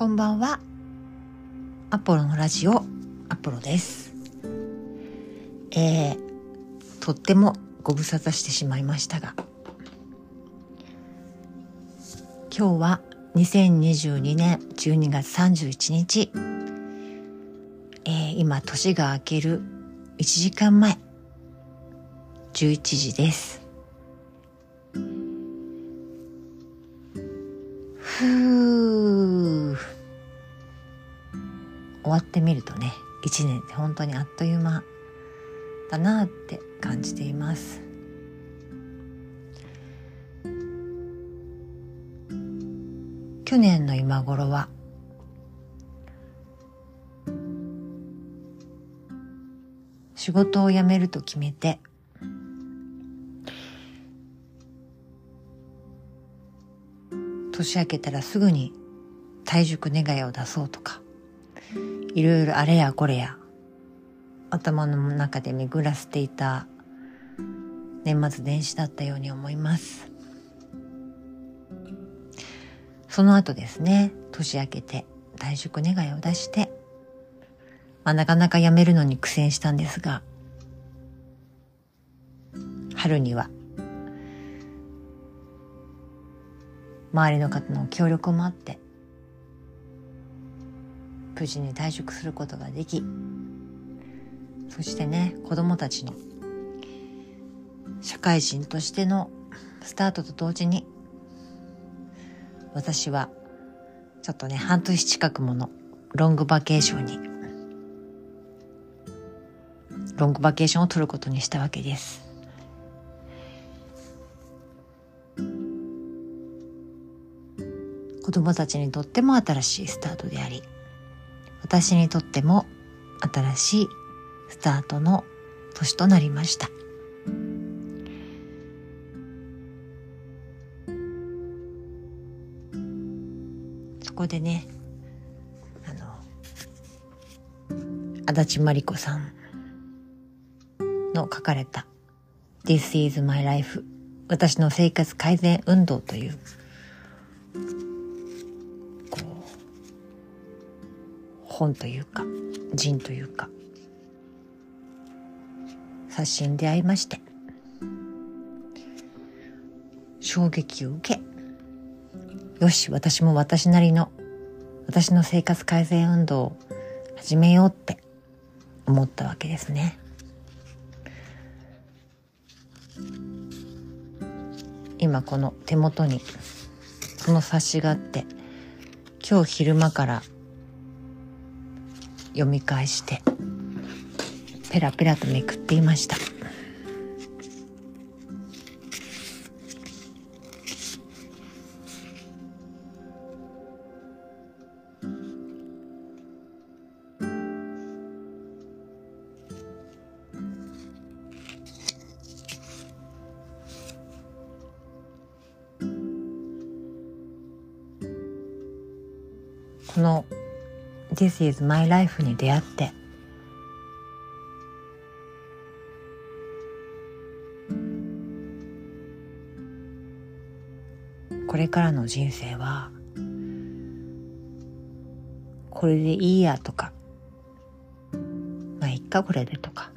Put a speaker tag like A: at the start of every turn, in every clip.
A: こんばんは。アポロのラジオ、アポロです。えー、とってもご無沙汰してしまいましたが、今日は2022年12月31日、えー、今年が明ける1時間前、11時です。って本当にあっという間だなって感じています。去年の今頃は仕事を辞めると決めて年明けたらすぐに退職願を出そうとかいろいろあれやこれや頭の中で巡らせていた年末年始だったように思います。その後ですね年明けて退職願を出して、まあ、なかなか辞めるのに苦戦したんですが春には周りの方の協力もあって無事に退職することができそしてね子供たちの社会人としてのスタートと同時に私はちょっとね半年近くものロングバケーションにロングバケーションを取ることにしたわけです。子供たちにとっても新しいスタートであり私にとっても新しいスタートの年となりました。そこでねあの足立真理子さんの書かれた「This is my life 私の生活改善運動」という本というか人というか冊子に出会いまして衝撃を受けよし私も私なりの私の生活改善運動を始めようって思ったわけですね。今この手元にこの冊子があって今日昼間から読み返してペラペラとめくっていました。この This is my life に出会ってこれからの人生はこれでいいやとかまあいっかこれでとか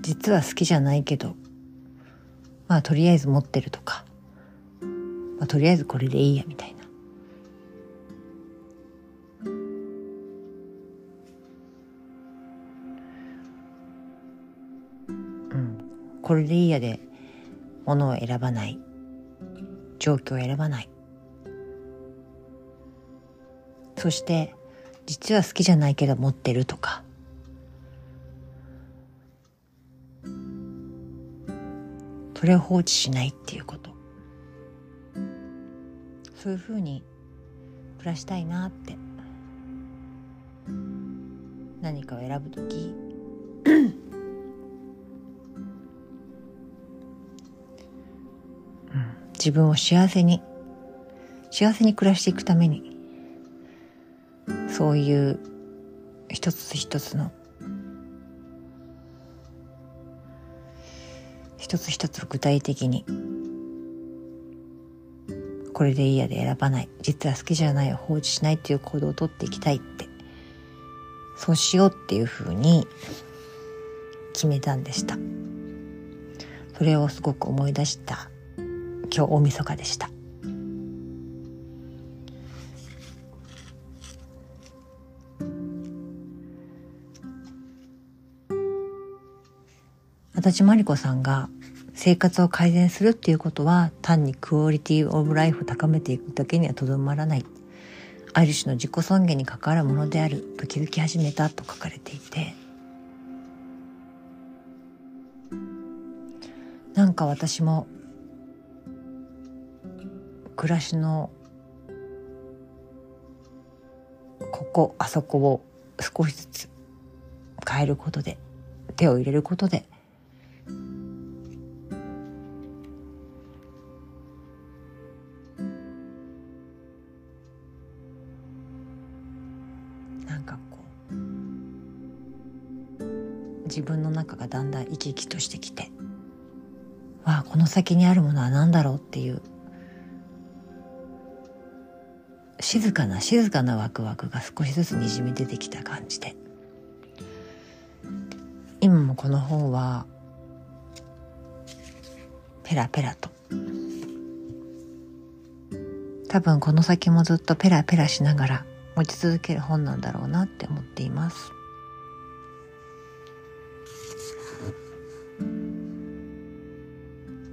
A: 実は好きじゃないけどまあとりあえず持ってるとか、まあ、とりあえずこれでいいやみたいな。うん。これでいいやで物を選ばない。状況を選ばない。そして実は好きじゃないけど持ってるとか。それを放置しないっていうこと。そういうふうに暮らしたいなって。何かを選ぶ時自分を幸せに幸せに暮らしていくためにそういう一つ一つの一つ一つ具体的にこれでいいやで選ばない実は好きじゃないを放置しないっていう行動をとっていきたいってそうしようっていうふうに決めたんでした。それをすごく思い出した今日大晦日でした。足立真理子さんが生活を改善するっていうことは単にクオリティオブライフを高めていくだけにはとどまらない。ある種の自己尊厳に関わるものであると気づき始めたと書かれていて。なんか私も暮らしのここあそこを少しずつ変えることで手を入れることで何かこう自分の中がだんだん生き生きとしてきてわあこの先にあるものは何だろうっていう静かな静かなワクワクが少しずつにじみ出てきた感じで今もこの本はペラペラと多分この先もずっとペラペラしながら持ち続ける本なんだろうなって思っています。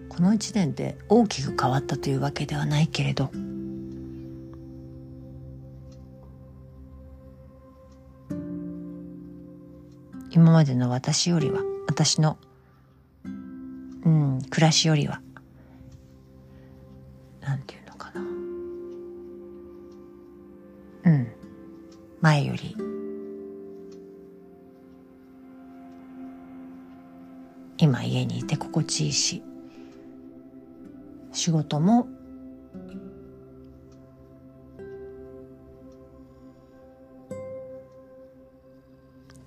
A: この1年で大きく変わったというわけではないけれど今までの私よりは私のうん暮らしよりはなんていうのかな。うん。前より。今家にいて心地いいし仕事も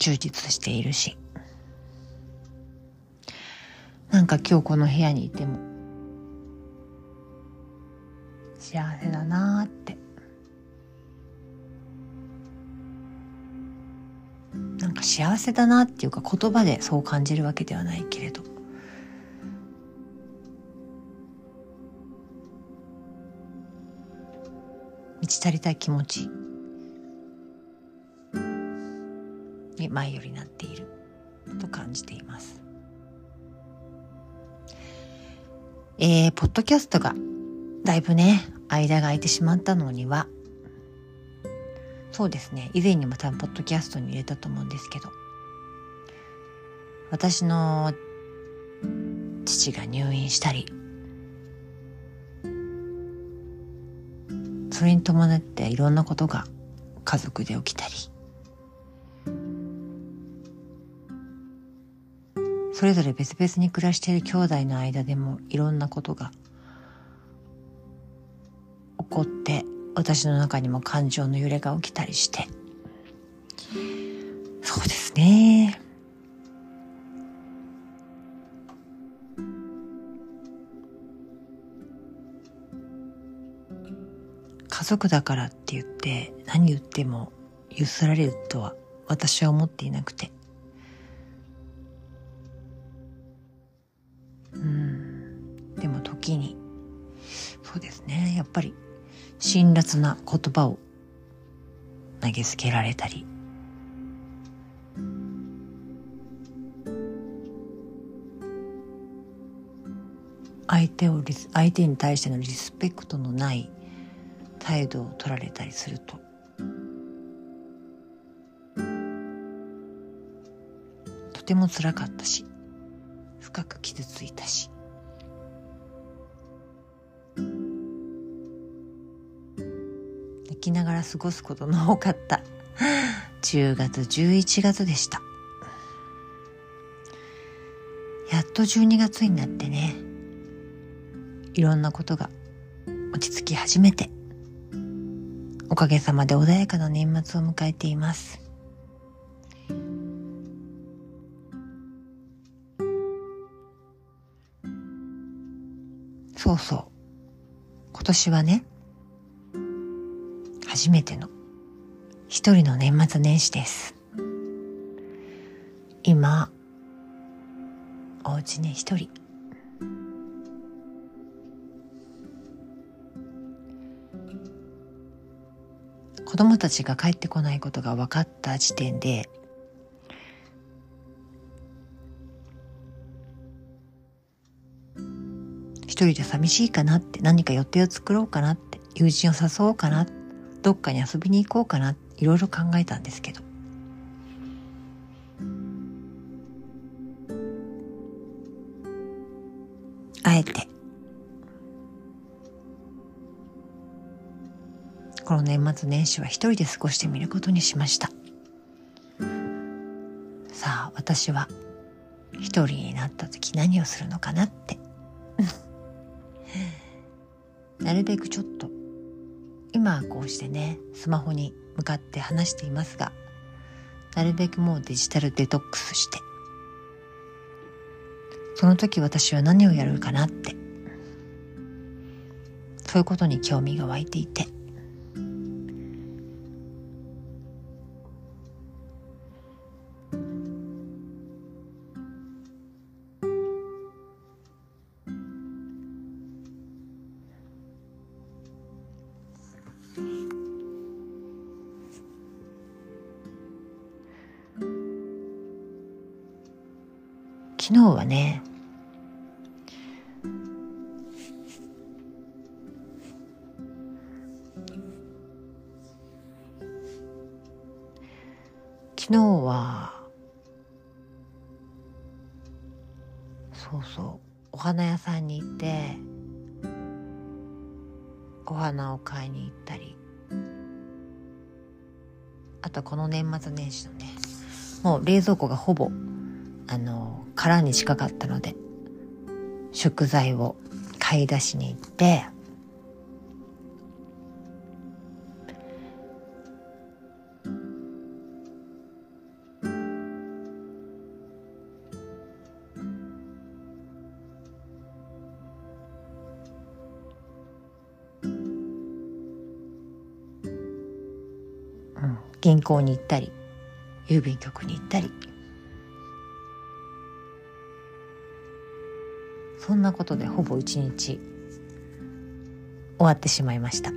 A: 充実しているし。なんか今日この部屋にいても幸せだなーって。なんか幸せだなっていうか言葉でそう感じるわけではないけれど。満ち足りたい気持ち。前よりなっていると感じています。えー、ポッドキャストがだいぶね、間が空いてしまったのには、そうですね、以前にも多分ポッドキャストに入れたと思うんですけど、私の父が入院したり、それに伴っていろんなことが家族で起きたりそれぞれ別々に暮らしている兄弟の間でもいろんなことが起こって私の中にも感情の揺れが起きたりして。そうですね。家族だからって言って何言っても許されるとは私は思っていなくて。辛辣な言葉を投げつけられたり。相手を相手に対してのリスペクトのない態度を取られたりすると。とてもつらかったし深く傷ついたし。きながら過ごすことの多かった10月11月でしたやっと12月になってねいろんなことが落ち着き始めておかげさまで穏やかな年末を迎えています。そうそう。今年はね初めての一人の年末年始です。今お家に一人。子供たちが帰ってこないことが分かった時点で一人で寂しいかなって何か予定を作ろうかなって友人を誘おうかなってどっかに遊びに行こうかないろいろ考えたんですけど。あえて。この年末年始は一人で過ごしてみることにしました。さあ私は一人になった時何をするのかなって。なるべくちょっと今こうしてねスマホに向かって話していますがなるべくもうデジタルデトックスして。その時私は何をやるかなって。そういうことに興味が湧いていて。冷蔵庫がほぼあの殻に近かったので食材を買い出しに行って銀行に行ったり郵便局に行ったり。そんなことでほぼ一日終わってしまいました。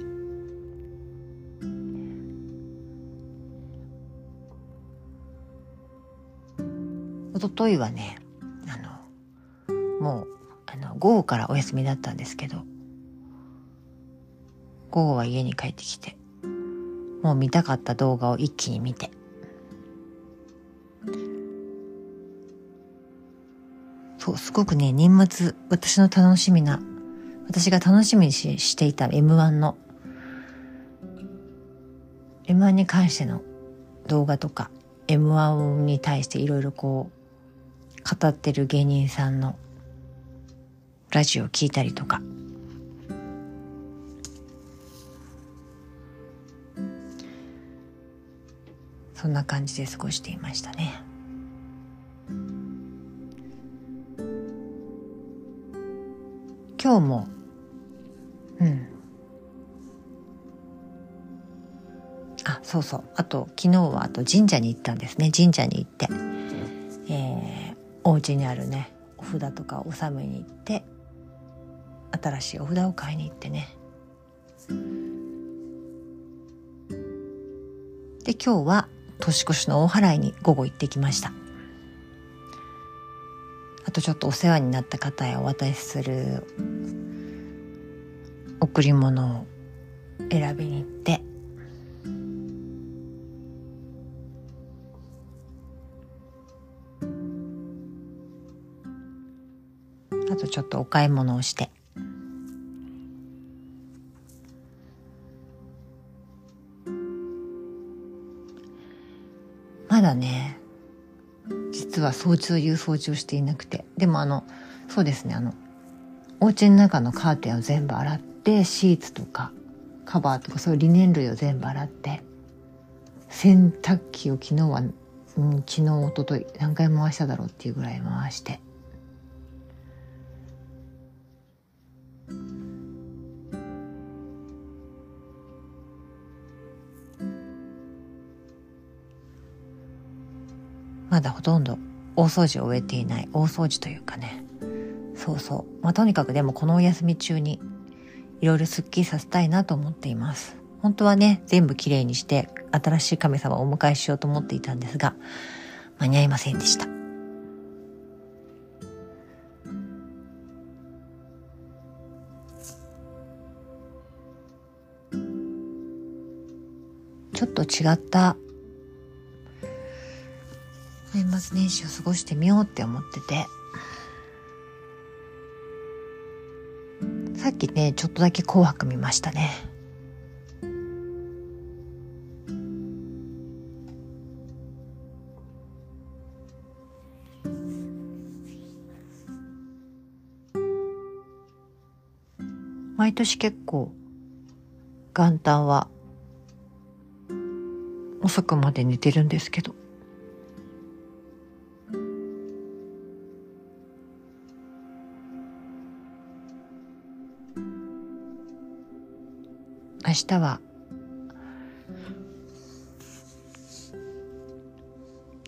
A: 一昨日はねあのもうあの午後からお休みだったんですけど午後は家に帰ってきてもう見たかった動画を一気に見てすごくね年末私の楽しみな私が楽しみにしていた M1 の M1 に関しての動画とか M1 に対していろいろこう語ってる芸人さんのラジオを聞いたりとかそんな感じで過ごしていましたね。今日も。うん。あそうそう。あと昨日はあと神社に行ったんですね。神社に行って、えー、お家にあるね。お札とかを納めに行って新しいお札を買いに行ってね。で今日は年越しの大払いに午後行ってきました。とちょっとお世話になった方へお渡しする贈り物を選びに行って。あとちょっとお買い物をして。まだね実は掃除という掃除をしていなくて。でもあのそうですねあのお家の中のカーテンを全部洗ってシーツとかカバーとかそういうリネン類を全部洗って洗濯機を昨日は、うん、昨日おととい何回回しただろうっていうぐらい回して。まだほとんど大掃除を終えていない大掃除というかね。そうそう。まあとにかくでもこのお休み中にいろいろスッキリさせたいなと思っています。本当はね全部きれいにして新しい神様をお迎えしようと思っていたんですが間に合いませんでした。ちょっと違った年始を過ごしてみようって思ってて。さっきねちょっとだけ紅白見ましたね。毎年結構元旦は遅くまで寝てるんですけど。日は。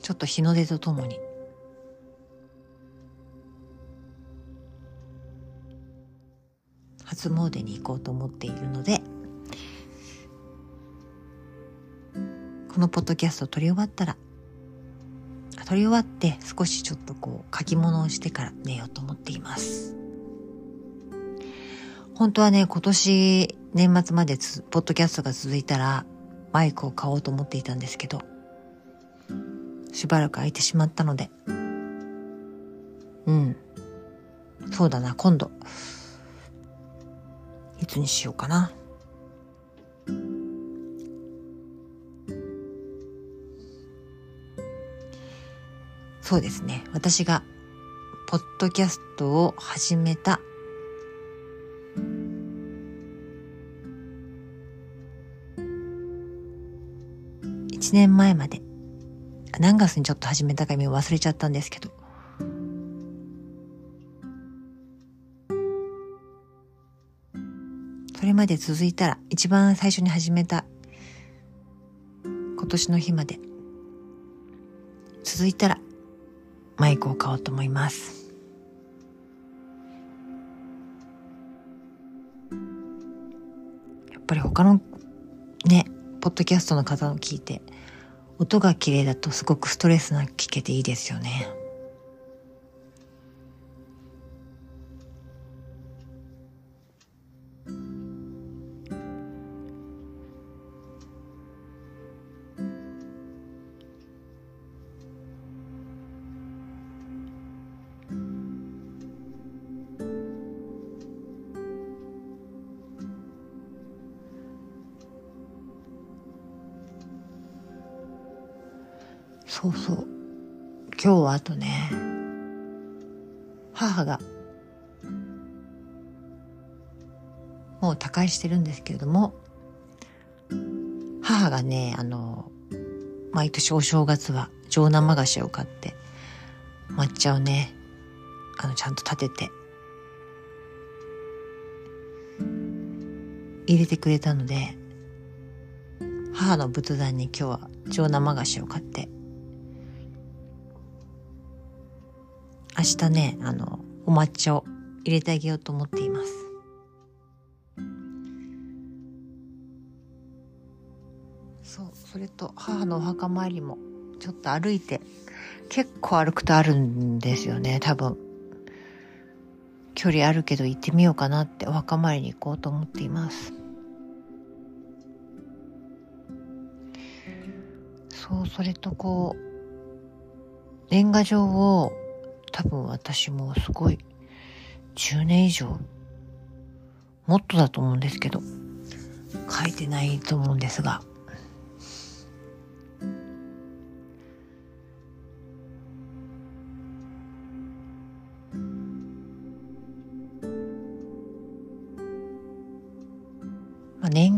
A: ちょっと日の出とともに。初詣に行こうと思っているのでこのポッドキャスト撮り終わったら撮り終わって少しちょっとこう書き物をしてから寝ようと思っています。本当はね今年年末までつポッドキャストが続いたらマイクを買おうと思っていたんですけどしばらく空いてしまったので。うん。そうだな今度。いつにしようかな。そうですね。私がポッドキャストを始めた1年前まで。何月にちょっと始めたか今忘れちゃったんですけど。それまで続いたら一番最初に始めた今年の日まで。続いたらマイクを買おうと思います。やっぱり他のねポッドキャストの方の聞いて音が綺麗だとすごくストレスなく聞けていいですよね。してるんですけれども母がねあの毎年お正月は上生菓子を買って抹茶をねあのちゃんと立てて入れてくれたので母の仏壇に今日は上生菓子を買って明日ねあのお抹茶を入れてあげようと思っています。と母のお墓参りもちょっと歩いて結構歩くとあるんですよね多分。距離あるけど行ってみようかなってお墓参りに行こうと思っています。そうそれとこう年賀状を多分私もすごい10年以上もっとだと思うんですけど書いてないと思うんですが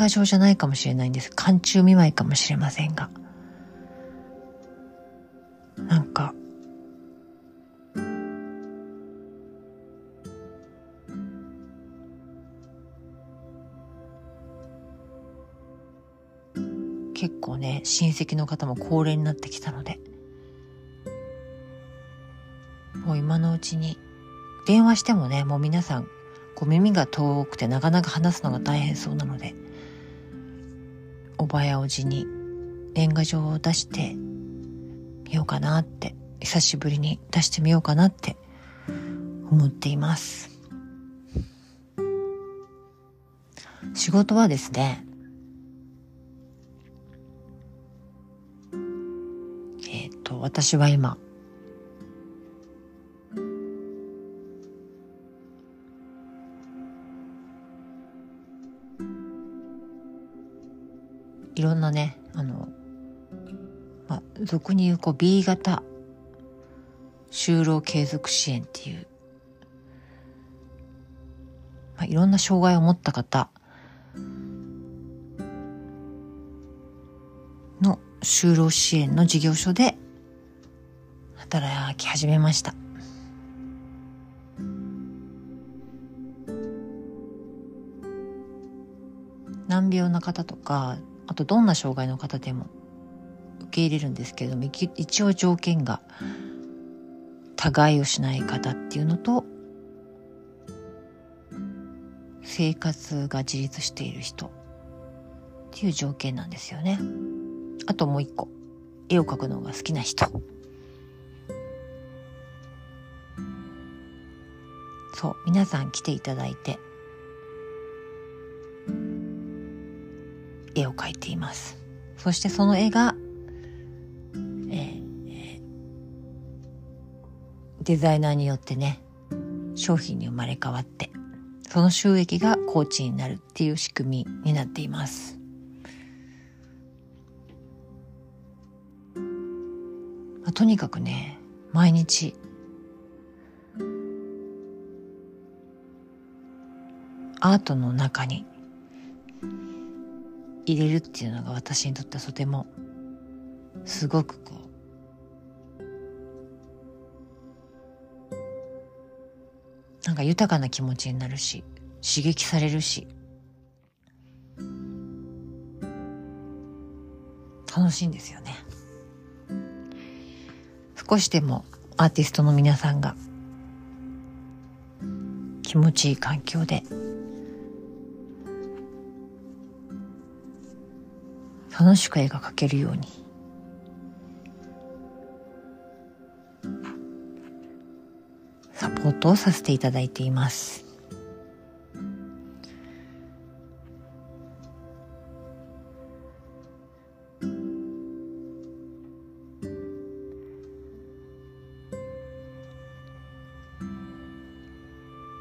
A: まあ、年賀状じゃないかもしれないんです。寒中見舞いかもしれませんが。なんか、結構ね親戚の方も高齢になってきたのでもう今のうちに電話してもねもう皆さんこう耳が遠くてなかなか話すのが大変そうなのでばやおじに年賀状を出してみようかなって久しぶりに出してみようかなって思っています。仕事はですねえっ、ー、と私は今俗に言うこう B 型就労継続支援っていう、まあ、いろんな障害を持った方の就労支援の事業所で働き始めました。難病な方とかあとどんな障害の方でもけ入れるんですけれども一応条件が互いをしない方っていうのと生活が自立している人っていう条件なんですよね。あともう一個絵を描くのが好きな人。そう皆さん来ていただいて絵を描いていますそしてその絵が、デザイナーによってね商品に生まれ変わってその収益がコーチになるっていう仕組みになっています。まあ、とにかくね毎日アートの中に入れるっていうのが私にとってはとてもすごくこうなんか豊かな気持ちになるし刺激されるし。楽しいんですよね。少しでもアーティストの皆さんが気持ちいい環境で楽しく絵が描けるように。ポートをさせていただいています。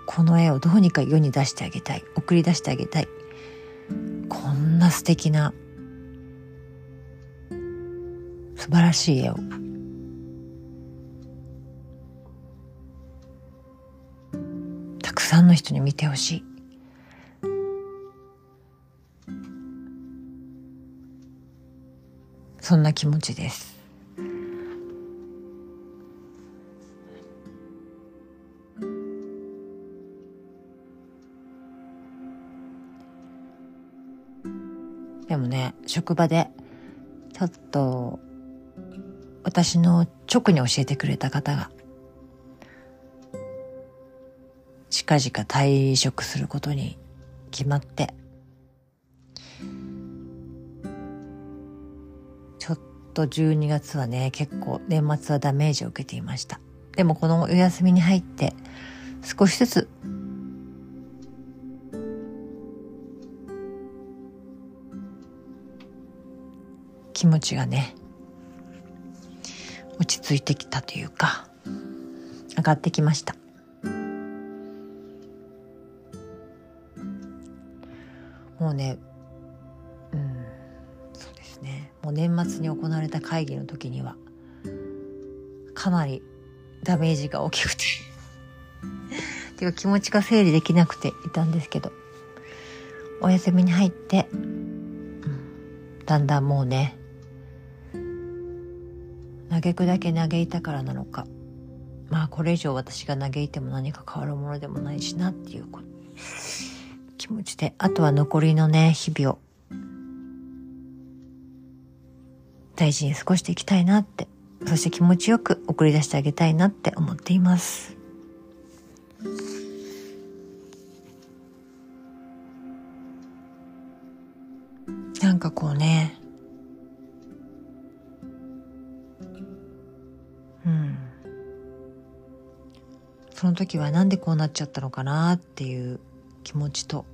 A: この絵をどうにか世に出してあげたい。送り出してあげたい。こんな素敵な素晴らしい絵をの人に見てほしい。そんな気持ちです。でもね職場でちょっと私の直に教えてくれた方が、近々退職することに決まって、ちょっと12月はね、結構年末はダメージを受けていました。でもこのお休みに入って、少しずつ気持ちがね落ち着いてきたというか上がってきました時にはかなりダメージが大きくて ていうか気持ちが整理できなくていたんですけどお休みに入って、うん、だんだんもうね嘆くだけ嘆いたからなのかまあこれ以上私が嘆いても何か変わるものでもないしなっていう気持ちであとは残りのね日々を大事に過ごしていきたいなってそして気持ちよく送り出してあげたいなって思っています。なんかこうね、うん。その時はなんでこうなっちゃったのかなっていう気持ちと、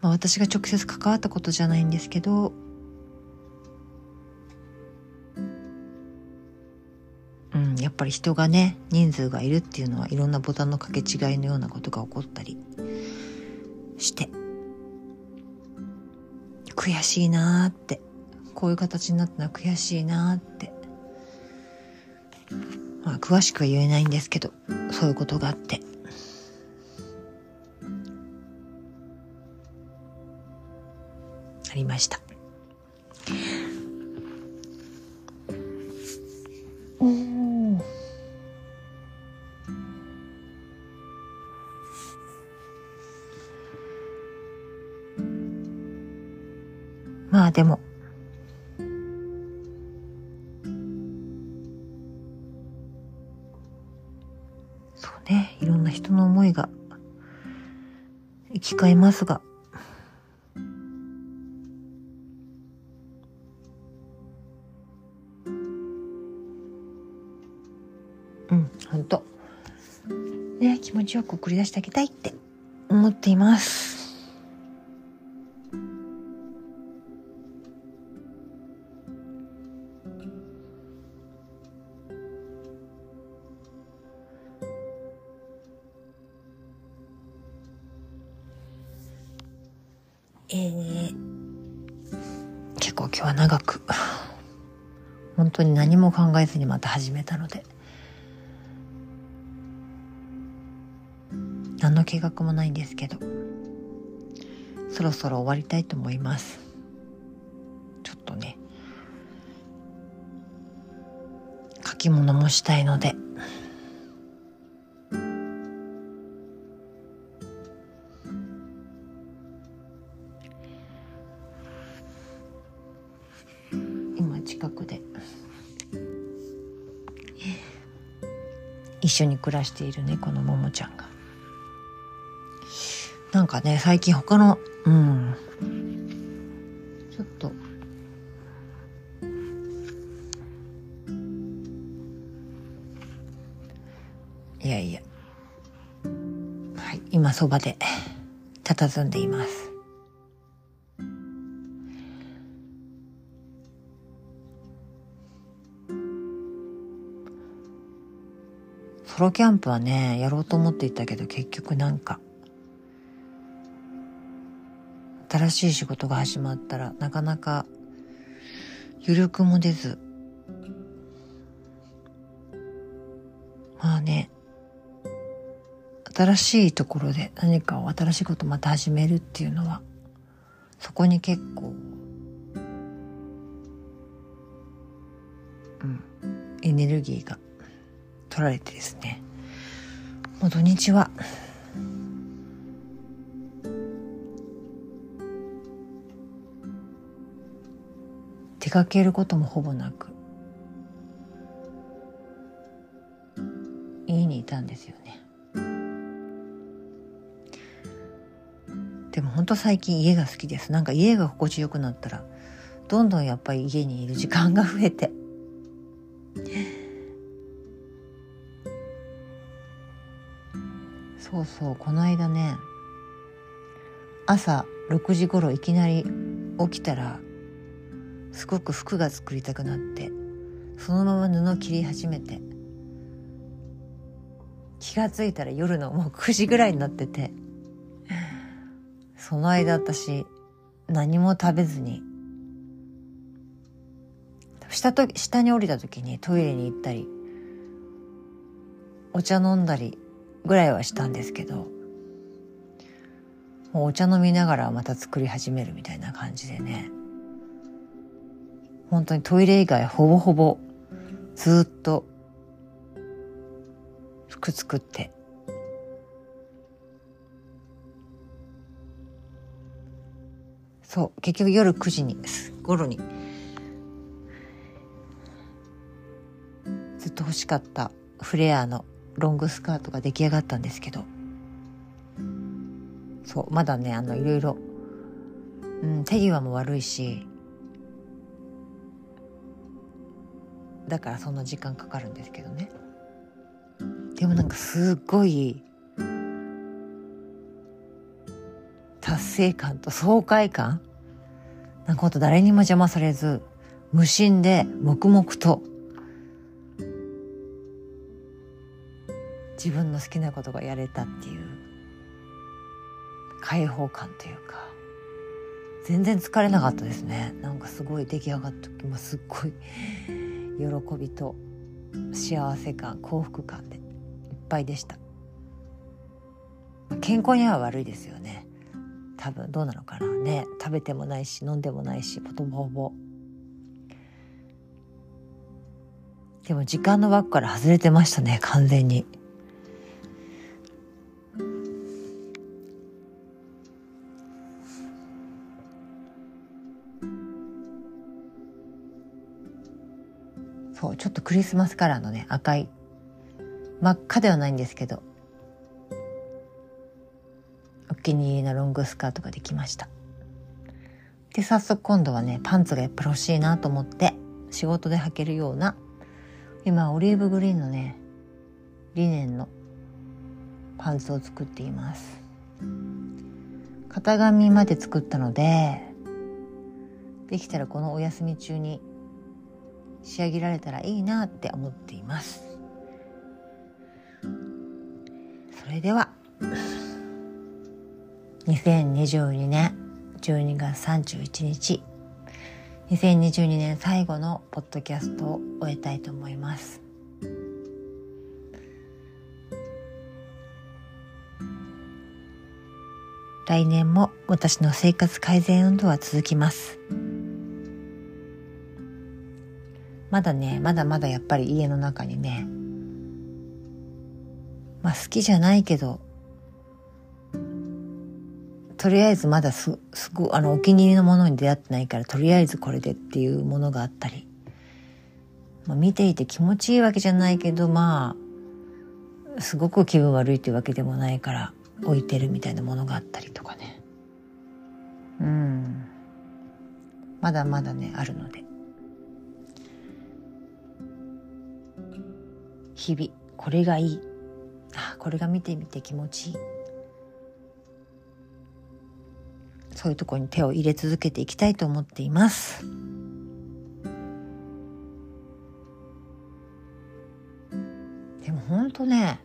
A: まあ私が直接関わったことじゃないんですけど、ぱり人がね、人数がいるっていうのはいろんなボタンの掛け違いのようなことが起こったりして、悔しいなーってこういう形になったのは悔しいなーって。まあ詳しくは言えないんですけどそういうことがあって。ありました。まあでも、そうね、いろんな人の思いが生き交いますが、うん、ほんと。ね、気持ちよく送り出してあげたいって思っています。えずにまた始めたので。何の計画もないんですけど。そろそろ終わりたいと思います。ちょっとね。書き物もしたいので。一緒に暮らしている猫のももちゃんが。なんかね最近他のうん。ちょっと。いやいや。はい今そばで佇んでいます。ロキャンプはね、やろうと思っていたけど結局なんか、新しい仕事が始まったらなかなか余力も出ず、まあね、新しいところで何かを新しいことまた始めるっていうのは、そこに結構、うん、エネルギーが取られてですね。もう土日は。出かけることもほぼなく。家にいたんですよね。でも本当最近家が好きです。なんか家が心地よくなったらどんどんやっぱり家にいる時間が増えて。そうこの間ね朝6時頃いきなり起きたらすごく服が作りたくなってそのまま布切り始めて気が付いたら夜のもう9時ぐらいになっててその間私何も食べずに下と下に降りた時にトイレに行ったりお茶飲んだりぐらいはしたんですけどもうお茶飲みながらまた作り始めるみたいな感じでね。本当にトイレ以外ほぼほぼずっと服作って。そう結局夜9時に頃に。ずっと欲しかったフレアのロングスカートが出来上がったんですけど。そうまだねあのいろいろ、うん、手際も悪いし。だからそんな時間かかるんですけどね。でもなんかすっごい達成感と爽快感。なんかほんと誰にも邪魔されず無心で黙々と自分の好きなことがやれたっていう開放感というか全然疲れなかったですね。なんかすごい出来上がった時もすっごい喜びと幸せ感幸福感でいっぱいでした。健康には悪いですよね。多分どうなのかな。ね食べてもないし飲んでもないしほとぼぼ。でも時間の枠から外れてましたね完全に。そうちょっとクリスマスカラーのね赤い。真っ赤ではないんですけど。お気に入りのロングスカートができました。で早速今度はねパンツがやっぱり欲しいなと思って仕事で履けるような今オリーブグリーンのねリネンのパンツを作っています。型紙まで作ったのでできたらこのお休み中に仕上げられたらいいなって思っています。それでは2022年12月31日2022年最後のポッドキャストを終えたいと思います。来年も私の生活改善運動は続きます。まだねまだまだやっぱり家の中にねまあ好きじゃないけどとりあえずまだす、すご、あの、お気に入りのものに出会ってないから、とりあえずこれでっていうものがあったり。まあ、見ていて気持ちいいわけじゃないけど、まあ、すごく気分悪いっていうわけでもないから、置いてるみたいなものがあったりとかね。うん。まだまだね、あるので。日々、これがいい。あ、これが見てみて気持ちいい。そういうところに手を入れ続けていきたいと思っています。でも本当ね、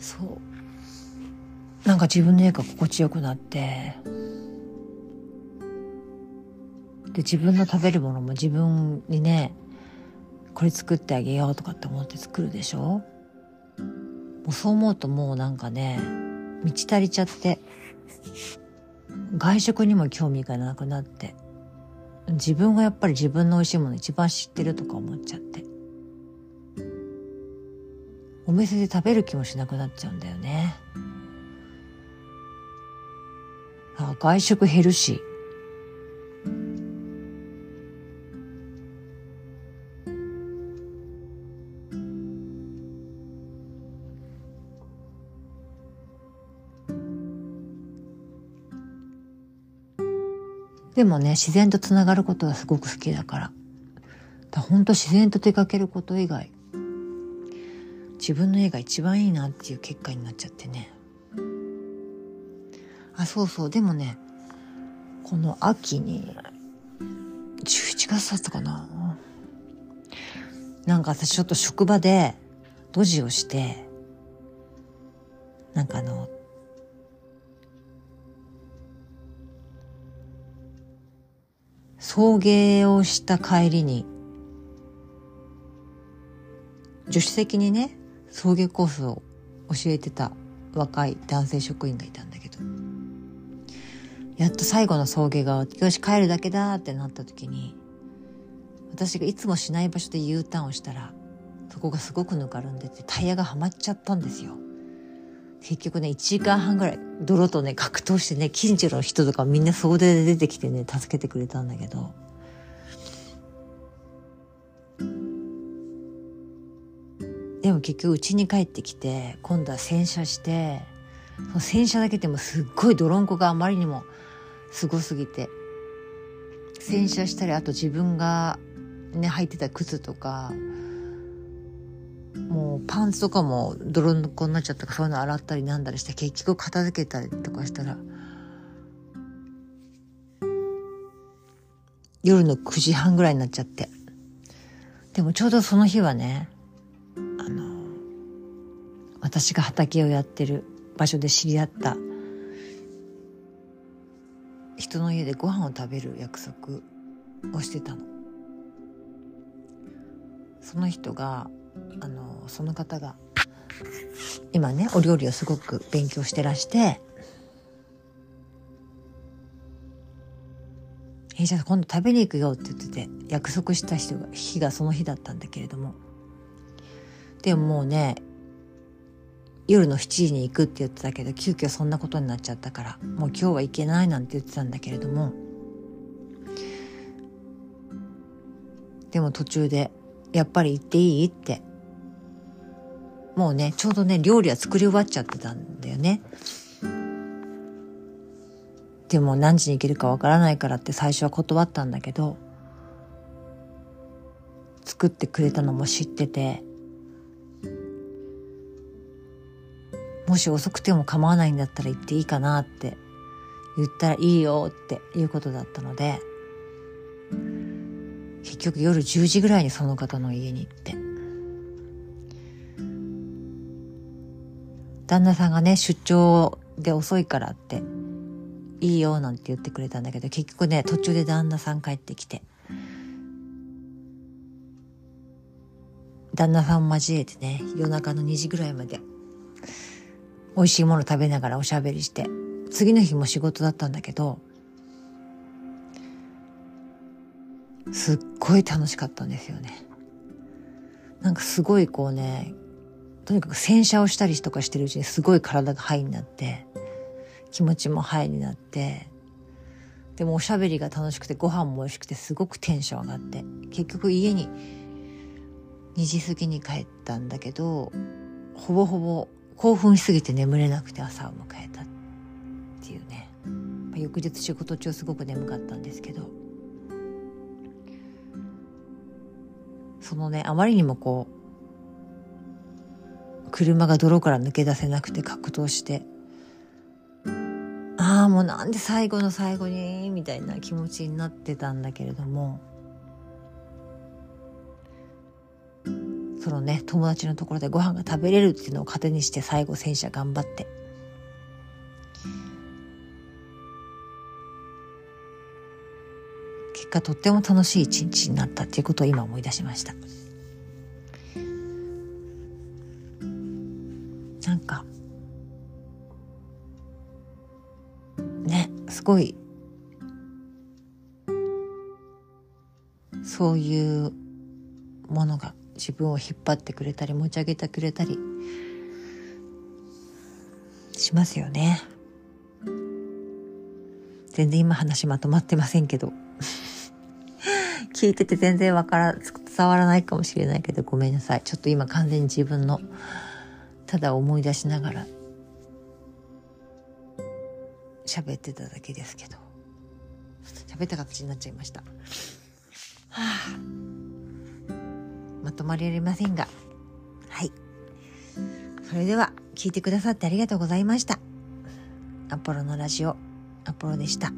A: そう。なんか自分の絵が心地よくなって、で、自分の食べるものも自分にね、これ作ってあげようとかって思って作るでしょ？もうそう思うともうなんかね、満ち足りちゃって、外食にも興味がなくなって自分がやっぱり自分の美味しいもの一番知ってるとか思っちゃってお店で食べる気もしなくなっちゃうんだよね。あ外食減るしでもね、自然とつながることがすごく好きだから。だほんと自然と出かけること以外、自分の絵が一番いいなっていう結果になっちゃってね。あ、そうそう。でもね、この秋に、11月だったかな。なんか私ちょっと職場でドジをして、なんかあの、送迎をした帰りに、助手席にね、送迎コースを教えてた若い男性職員がいたんだけど、やっと最後の送迎が、よし帰るだけだってなった時に、私がいつもしない場所で U ターンをしたら、そこがすごくぬかるんでてタイヤがはまっちゃったんですよ。結局ね、1時間半ぐらい泥とね、格闘してね、近所の人とかみんな総出で出てきてね、助けてくれたんだけど、でも結局家に帰ってきて今度は洗車してその洗車だけでもすっごい泥んこがあまりにもすごすぎて洗車したりあと自分がね履いてた靴とかもうパンツとかも泥んこになっちゃったからそういうの洗ったりなんだりして結局片付けたりとかしたら夜の9時半ぐらいになっちゃってでもちょうどその日はねあの私が畑をやってる場所で知り合った人の家でご飯を食べる約束をしてたの。その人があのその方が今ねお料理をすごく勉強してらして「えじゃあ今度食べに行くよ」って言ってて約束した人が日がその日だったんだけれども。でももうね夜の7時に行くって言ってたけど急遽そんなことになっちゃったからもう今日は行けないなんて言ってたんだけれども。でも途中でやっぱり行っていい？って。もうねちょうどね料理は作り終わっちゃってたんだよね。でも何時に行けるかわからないからって最初は断ったんだけど作ってくれたのも知っててもし遅くても構わないんだったら行っていいかなって言ったらいいよっていうことだったので結局夜10時ぐらいにその方の家に行って。旦那さんがね出張で遅いからっていいよなんて言ってくれたんだけど結局ね途中で旦那さん帰ってきて。旦那さん交えてね夜中の2時ぐらいまで美味しいもの食べながらおしゃべりして次の日も仕事だったんだけどすっごい楽しかったんですよね。なんかすごいこうねとにかく洗車をしたりとかしてるうちにすごい体がハイになって気持ちもハイになってでもおしゃべりが楽しくてご飯も美味しくてすごくテンション上がって結局家に2時過ぎに帰ったんだけどほぼほぼ興奮しすぎて眠れなくて朝を迎えたっていうね。翌日仕事中すごく眠かったんですけど。そのねあまりにもこう車が泥から抜け出せなくて格闘してああもうなんで最後の最後にみたいな気持ちになってたんだけれどもそのね友達のところでご飯が食べれるっていうのを糧にして最後戦車頑張ってとっても楽しい一日になったっていうことを今思い出しました。なんかねすごいそういうものが自分を引っ張ってくれたり持ち上げてくれたりしますよね。全然今話まとまってませんけど。聞いてて全然わから伝わらないかもしれないけどごめんなさい。ちょっと今完全に自分のただ思い出しながら喋ってただけですけど。喋った形になっちゃいました。は あまとまりありませんが。はい。それでは聞いてくださってありがとうございました。アポロのラジオアポロでした。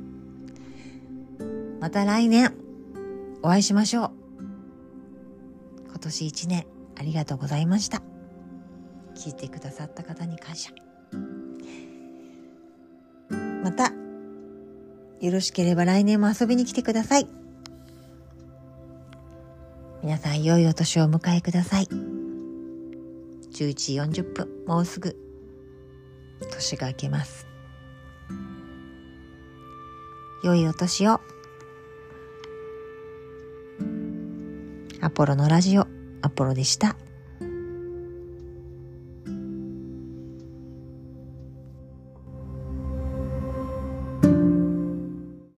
A: また来年。お会いしましょう。今年一年ありがとうございました。聞いてくださった方に感謝。またよろしければ来年も遊びに来てください。皆さん良いお年をお迎えください。11時40分もうすぐ。年が明けます。良いお年を。アポロのラジオアポロでした。